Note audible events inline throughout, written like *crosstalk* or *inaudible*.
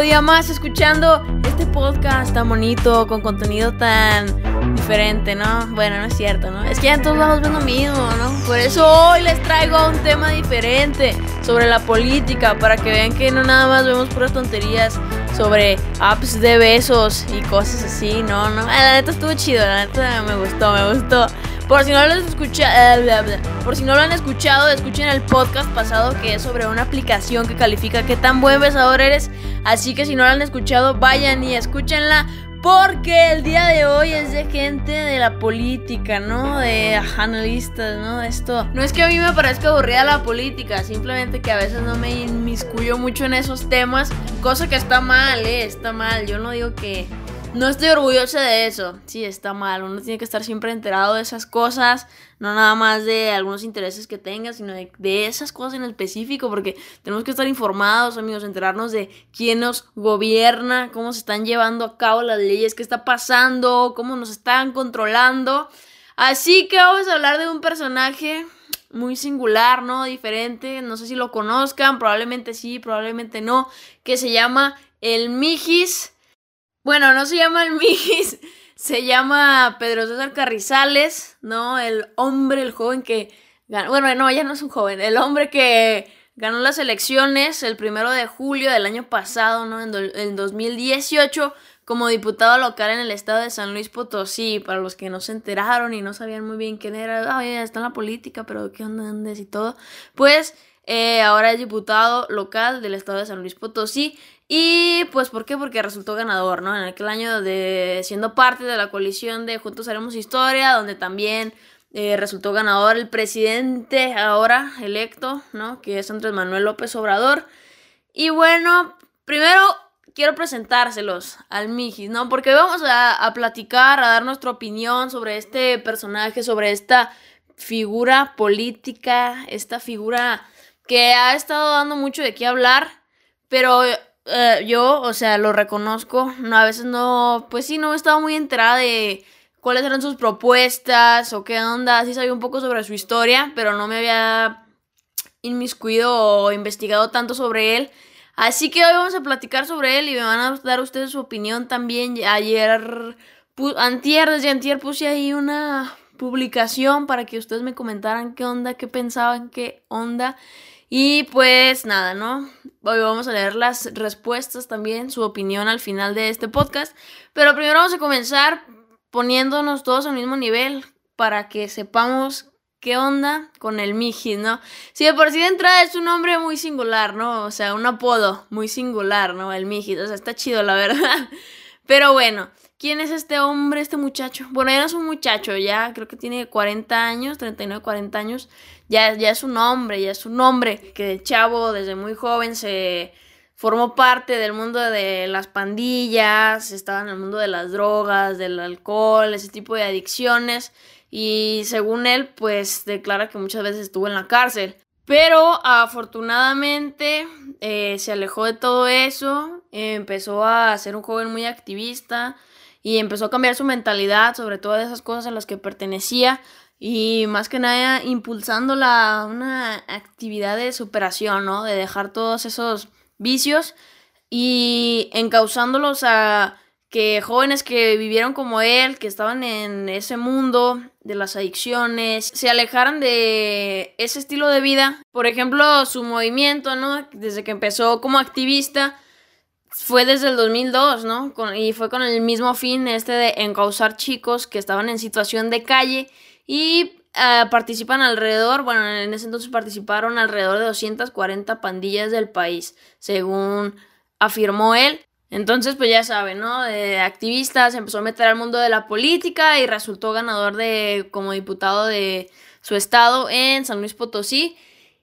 día más escuchando este podcast tan bonito, con contenido tan diferente, ¿no? Bueno, no es cierto, ¿no? Es que ya en todos lados ven lo mismo, ¿no? Por eso hoy les traigo un tema diferente sobre la política, para que vean que no nada más vemos puras tonterías sobre apps de besos y cosas así, ¿no? no La neta estuvo chido, la neta me gustó, me gustó. Por si no lo han escuchado, eh, por si no lo han escuchado, escuchen el podcast pasado que es sobre una aplicación que califica qué tan buen besador eres. Así que si no lo han escuchado, vayan y escúchenla. Porque el día de hoy es de gente de la política, ¿no? De analistas, ¿no? Esto. No es que a mí me parezca aburrida la política, simplemente que a veces no me inmiscuyo mucho en esos temas. Cosa que está mal, ¿eh? Está mal. Yo no digo que no estoy orgullosa de eso. Sí, está mal. Uno tiene que estar siempre enterado de esas cosas. No nada más de algunos intereses que tenga, sino de, esas cosas en específico. Porque tenemos que estar informados, amigos. Enterarnos de quién nos gobierna, cómo se están llevando a cabo las leyes, qué está pasando, cómo nos están controlando. Así que vamos a hablar de un personaje muy singular, ¿no? Diferente. No sé si lo conozcan. Probablemente sí, probablemente no. Que se llama el Mijis. Bueno, no se llama el Mijis, *laughs* se llama Pedro César Carrizales, ¿no? El hombre, el joven que ganó, bueno, no, ya no es un joven, el hombre que ganó las elecciones el primero de julio del año pasado, ¿no? En, 2018 como diputado local en el estado de San Luis Potosí, para los que no se enteraron y no sabían muy bien quién era, ah, está en la política, pero qué onda, dónde y todo, pues eh, ahora es diputado local del estado de San Luis Potosí y pues, ¿por qué? Porque resultó ganador, ¿no? En aquel año de siendo parte de la coalición de Juntos Haremos Historia, donde también eh, resultó ganador el presidente ahora electo, ¿no? Que es Andrés Manuel López Obrador. Y bueno, primero quiero presentárselos al Mijis, ¿no? Porque vamos a, a platicar, a dar nuestra opinión sobre este personaje, sobre esta figura política, esta figura que ha estado dando mucho de qué hablar, pero eh, yo, o sea, lo reconozco, no, a veces no, pues sí, no he estado muy enterada de cuáles eran sus propuestas o qué onda, sí sabía un poco sobre su historia, pero no me había inmiscuido o investigado tanto sobre él. Así que hoy vamos a platicar sobre él y me van a dar ustedes su opinión también. Ayer, antier, desde antier puse ahí una publicación para que ustedes me comentaran qué onda, qué pensaban, qué onda. Y pues nada, ¿no? Hoy vamos a leer las respuestas también, su opinión al final de este podcast. Pero primero vamos a comenzar poniéndonos todos al mismo nivel para que sepamos qué onda con el Mijis, ¿no? Si de por sí de entrada es un nombre muy singular, ¿no? O sea, un apodo muy singular, ¿no? El Mijis, o sea, está chido, la verdad. *laughs* Pero bueno, ¿quién es este hombre, este muchacho? Bueno, ya no es un muchacho, ya creo que tiene 40 años, 39, 40 años ya, ya es un hombre, ya es un hombre que de chavo, desde muy joven, se formó parte del mundo de las pandillas, estaba en el mundo de las drogas, del alcohol, ese tipo de adicciones. Y según él, pues declara que muchas veces estuvo en la cárcel. Pero afortunadamente eh, se alejó de todo eso, empezó a ser un joven muy activista y empezó a cambiar su mentalidad sobre todas esas cosas a las que pertenecía y más que nada impulsando la, una actividad de superación, ¿no? De dejar todos esos vicios y encauzándolos a que jóvenes que vivieron como él, que estaban en ese mundo de las adicciones, se alejaran de ese estilo de vida. Por ejemplo, su movimiento, ¿no? Desde que empezó como activista, fue desde el 2002, ¿no? y fue con el mismo fin este de encauzar chicos que estaban en situación de calle y eh, participan alrededor, bueno, en ese entonces participaron alrededor de 240 pandillas del país, según afirmó él. Entonces, pues ya saben, ¿no? De activistas, empezó a meter al mundo de la política y resultó ganador de como diputado de su estado en San Luis Potosí.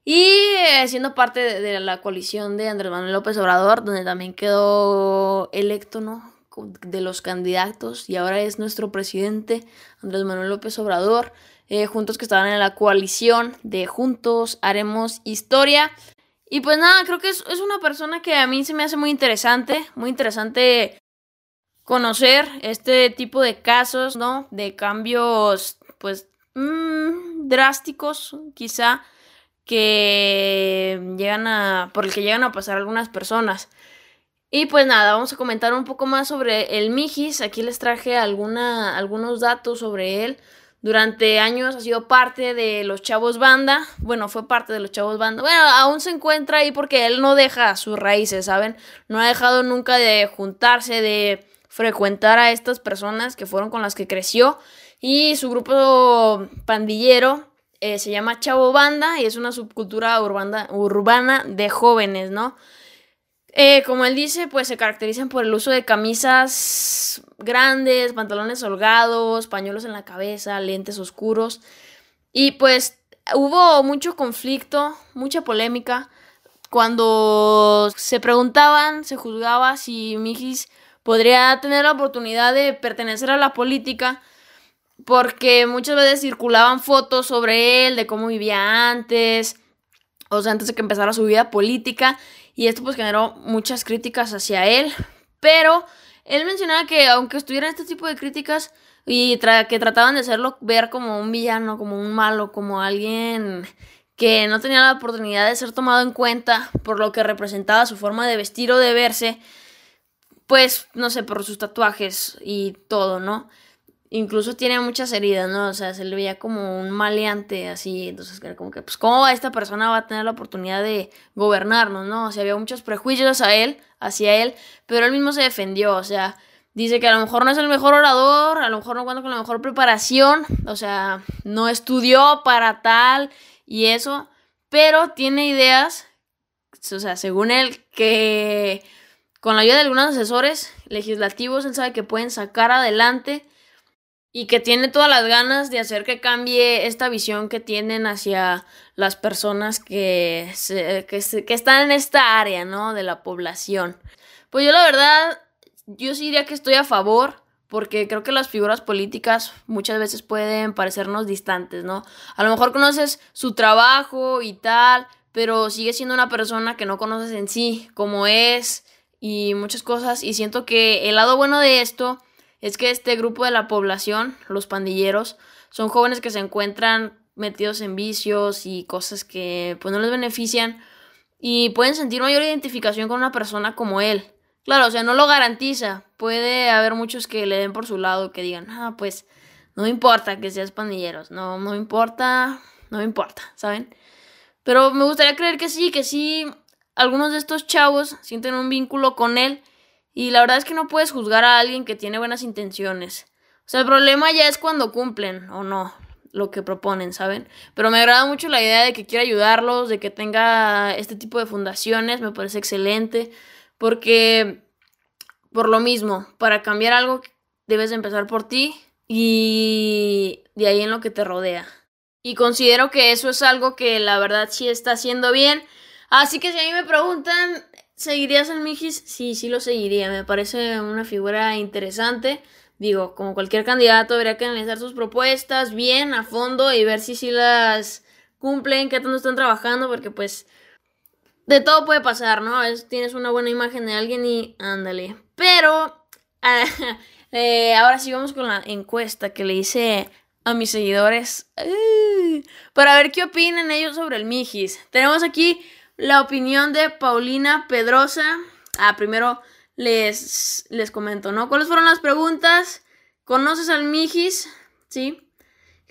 Y eh, siendo parte de, la coalición de Andrés Manuel López Obrador, donde también quedó electo, ¿no? de los candidatos y ahora es nuestro presidente Andrés Manuel López Obrador, eh, juntos que estaban en la coalición de Juntos Haremos Historia. Y pues nada, creo que es, una persona que a mí se me hace muy interesante, muy interesante conocer este tipo de casos, ¿no? De cambios, pues, mmm, drásticos, quizá, que llegan a, por el que llegan a pasar algunas personas. Y pues nada, vamos a comentar un poco más sobre el Mijis. Aquí les traje alguna, algunos datos sobre él. Durante años ha sido parte de los Chavos Banda. Bueno, fue parte de los Chavos Banda. Bueno, aún se encuentra ahí porque él no deja sus raíces, ¿saben? No ha dejado nunca de juntarse, de frecuentar a estas personas que fueron con las que creció. Y su grupo pandillero eh, se llama Chavo Banda y es una subcultura urbana, urbana de jóvenes, ¿no? Eh, como él dice, pues se caracterizan por el uso de camisas grandes, pantalones holgados, pañuelos en la cabeza, lentes oscuros. Y pues hubo mucho conflicto, mucha polémica. Cuando se preguntaban, se juzgaba si Mijis podría tener la oportunidad de pertenecer a la política, porque muchas veces circulaban fotos sobre él, de cómo vivía antes, o sea, antes de que empezara su vida política, y esto pues generó muchas críticas hacia él, pero él mencionaba que aunque estuvieran este tipo de críticas y que trataban de hacerlo ver como un villano, como un malo, como alguien que no tenía la oportunidad de ser tomado en cuenta por lo que representaba su forma de vestir o de verse, pues no sé, por sus tatuajes y todo, ¿no? Incluso tiene muchas heridas, ¿no? O sea, se le veía como un maleante así. Entonces, como que, pues, ¿cómo esta persona va a tener la oportunidad de gobernarnos, no? O sea, había muchos prejuicios a él, hacia él, pero él mismo se defendió. O sea, dice que a lo mejor no es el mejor orador, a lo mejor no cuenta con la mejor preparación, o sea, no estudió para tal y eso, pero tiene ideas, o sea, según él, que con la ayuda de algunos asesores legislativos, él sabe que pueden sacar adelante y que tiene todas las ganas de hacer que cambie esta visión que tienen hacia las personas que, que, están en esta área, ¿no? De la población. Pues yo la verdad, yo sí diría que estoy a favor, porque creo que las figuras políticas muchas veces pueden parecernos distantes, ¿no? A lo mejor conoces su trabajo y tal, pero sigue siendo una persona que no conoces en sí, como es y muchas cosas, y siento que el lado bueno de esto es que este grupo de la población, los pandilleros, son jóvenes que se encuentran metidos en vicios y cosas que pues no les benefician y pueden sentir mayor identificación con una persona como él. Claro, o sea, no lo garantiza. Puede haber muchos que le den por su lado, que digan, ah, pues no importa que seas pandilleros, no, no importa, no importa, ¿saben? Pero me gustaría creer que sí, que sí, algunos de estos chavos sienten un vínculo con él y la verdad es que no puedes juzgar a alguien que tiene buenas intenciones. O sea, el problema ya es cuando cumplen o no lo que proponen, ¿saben? Pero me agrada mucho la idea de que quiera ayudarlos, de que tenga este tipo de fundaciones, me parece excelente, porque por lo mismo, para cambiar algo debes empezar por ti y de ahí en lo que te rodea. Y considero que eso es algo que la verdad sí está haciendo bien. Así que si a mí me preguntan, ¿Seguirías al Mijis? Sí, sí lo seguiría. Me parece una figura interesante. Digo, como cualquier candidato, habría que analizar sus propuestas bien, a fondo y ver si sí las cumplen, qué tanto están trabajando, porque pues de todo puede pasar, ¿no? Tienes una buena imagen de alguien y ándale. Pero *laughs* eh, ahora sí vamos con la encuesta que le hice a mis seguidores para ver qué opinan ellos sobre el Mijis. Tenemos aquí la opinión de Paulina Pedrosa. Ah, primero les, les comento, ¿no? ¿Cuáles fueron las preguntas? ¿Conoces al Mijis? ¿Sí?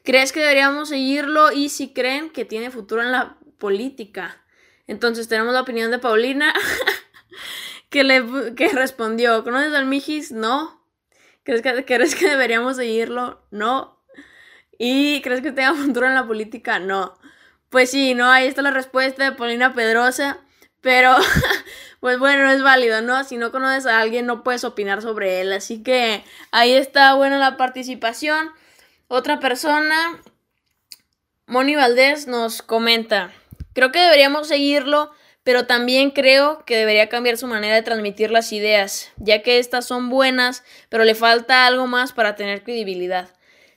¿Crees que deberíamos seguirlo? Y si creen que tiene futuro en la política. Entonces tenemos la opinión de Paulina, *laughs* que, le, que respondió, ¿conoces al Mijis? No. ¿Crees que, ¿Crees que deberíamos seguirlo? No. ¿Y crees que tenga futuro en la política? No. Pues sí, ¿no? Ahí está la respuesta de Paulina Pedrosa. Pero, *laughs* pues bueno, es válido, ¿no? Si no conoces a alguien, no puedes opinar sobre él. Así que ahí está buena la participación. Otra persona, Moni Valdés, nos comenta. Creo que deberíamos seguirlo, pero también creo que debería cambiar su manera de transmitir las ideas, ya que estas son buenas, pero le falta algo más para tener credibilidad.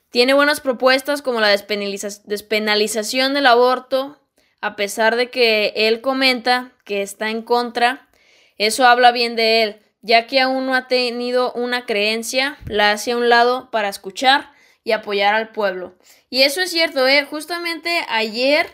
Tiene buenas propuestas como la despenalización del aborto, a pesar de que él comenta que está en contra. Eso habla bien de él, ya que aún no ha tenido una creencia, la hace a un lado para escuchar y apoyar al pueblo. Y eso es cierto, ¿eh? Justamente ayer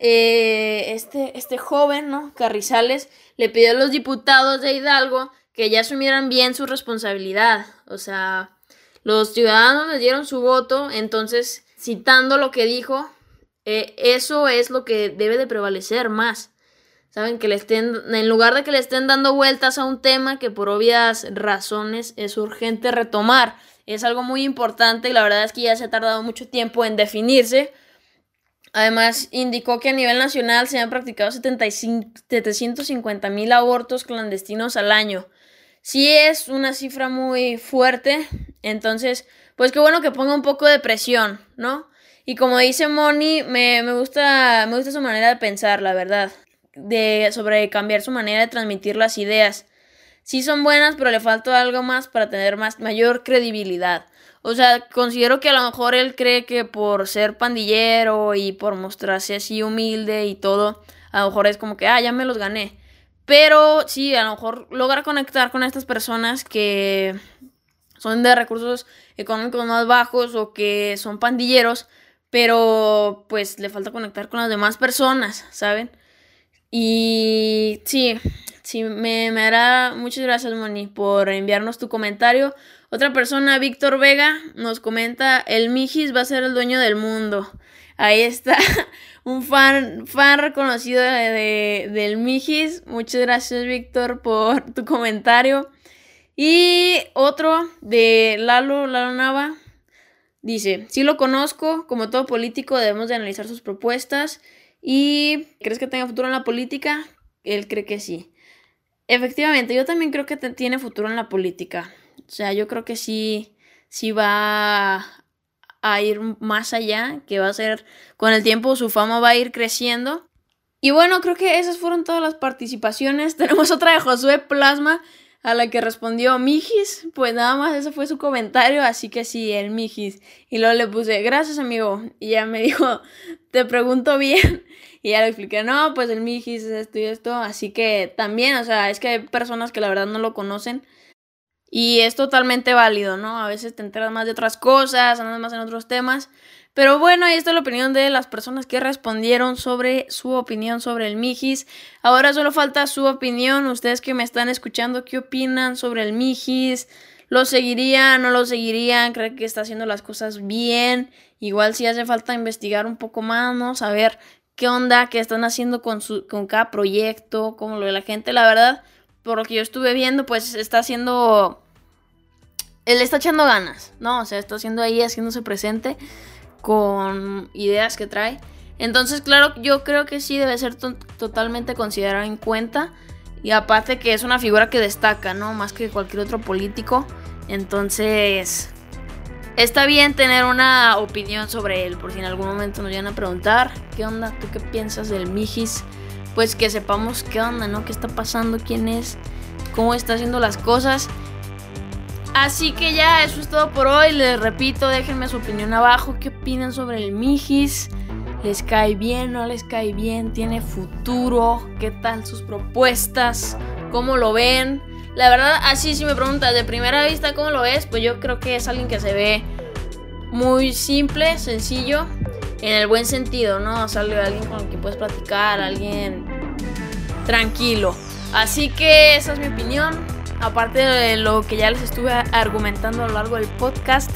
eh, este, este joven, ¿no? Carrizales, le pidió a los diputados de Hidalgo que ya asumieran bien su responsabilidad. O sea, los ciudadanos le dieron su voto, entonces, citando lo que dijo, eh, eso es lo que debe de prevalecer más. Saben que le estén, en lugar de que le estén dando vueltas a un tema que por obvias razones es urgente retomar, es algo muy importante y la verdad es que ya se ha tardado mucho tiempo en definirse. Además, indicó que a nivel nacional se han practicado 750 mil abortos clandestinos al año. Sí es una cifra muy fuerte, entonces, pues qué bueno que ponga un poco de presión, ¿no? Y como dice Moni, me, me, gusta, me gusta su manera de pensar, la verdad de, sobre cambiar su manera de transmitir las ideas. Sí son buenas, pero le falta algo más para tener más, mayor credibilidad. O sea, considero que a lo mejor él cree que por ser pandillero y por mostrarse así humilde y todo, a lo mejor es como que, ah, ya me los gané. Pero sí, a lo mejor logra conectar con estas personas que son de recursos económicos más bajos o que son pandilleros, pero pues le falta conectar con las demás personas, ¿saben? Y sí, sí, me, me hará. Muchas gracias, Moni, por enviarnos tu comentario. Otra persona, Víctor Vega, nos comenta: El Mijis va a ser el dueño del mundo. Ahí está, un fan, fan reconocido de, del Mijis. Muchas gracias, Víctor, por tu comentario. Y otro de Lalo, Lalo Nava, dice: Sí lo conozco, como todo político debemos de analizar sus propuestas ¿Y crees que tenga futuro en la política? Él cree que sí. Efectivamente, yo también creo que tiene futuro en la política. O sea, yo creo que sí, sí va a ir más allá, que va a ser, con el tiempo su fama va a ir creciendo. Y bueno, creo que esas fueron todas las participaciones. *laughs* Tenemos otra de Josué Plasma, a la que respondió Mijis. Pues nada más ese fue su comentario, así que sí, el Mijis. Y luego le puse, gracias amigo. Y ya me *laughs* dijo, te pregunto bien. *laughs* Y ya le expliqué, no, pues el Mijis es esto y esto. Así que también, o sea, es que hay personas que la verdad no lo conocen. Y es totalmente válido, ¿no? A veces te enteras más de otras cosas, andas más en otros temas. Pero bueno, ahí está la opinión de las personas que respondieron sobre su opinión sobre el Mijis. Ahora solo falta su opinión. Ustedes que me están escuchando, ¿qué opinan sobre el Mijis? ¿Lo seguirían? ¿No lo seguirían? ¿Creen que está haciendo las cosas bien? Igual si hace falta investigar un poco más, ¿no? Saber qué onda, qué están haciendo con, su, con cada proyecto, como lo de la gente. La verdad, por lo que yo estuve viendo, pues está haciendo... Él está echando ganas, ¿no? O sea, está haciendo ahí, haciéndose presente con ideas que trae. Entonces, claro, yo creo que sí debe ser totalmente considerado en cuenta. Y aparte que es una figura que destaca, ¿no? Más que cualquier otro político. Entonces, está bien tener una opinión sobre él. Por si en algún momento nos llegan a preguntar, ¿qué onda? ¿Tú qué piensas del Mijis? Pues que sepamos qué onda, ¿no? ¿Qué está pasando? ¿Quién es? ¿Cómo está haciendo las cosas? Así que ya, eso es todo por hoy. Les repito, déjenme su opinión abajo. ¿Qué opinan sobre el Mijis? ¿Les cae bien? ¿No les cae bien? ¿Tiene futuro? ¿Qué tal sus propuestas? ¿Cómo lo ven? La verdad, así si me preguntas de primera vista cómo lo ves, pues yo creo que es alguien que se ve muy simple, sencillo, en el buen sentido, ¿no? O sea, alguien con el que puedes platicar, alguien tranquilo. Así que esa es mi opinión aparte de lo que ya les estuve argumentando a lo largo del podcast.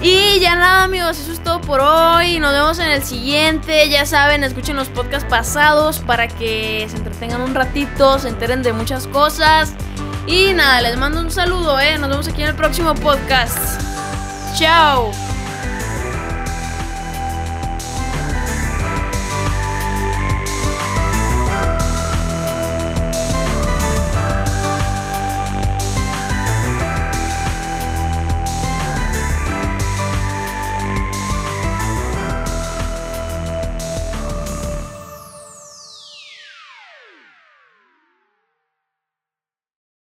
Y ya nada amigos, eso es todo por hoy. Nos vemos en el siguiente. Ya saben, escuchen los podcasts pasados para que se entretengan un ratito, se enteren de muchas cosas. Y nada, les mando un saludo, ¿eh? Nos vemos aquí en el próximo podcast. Chao.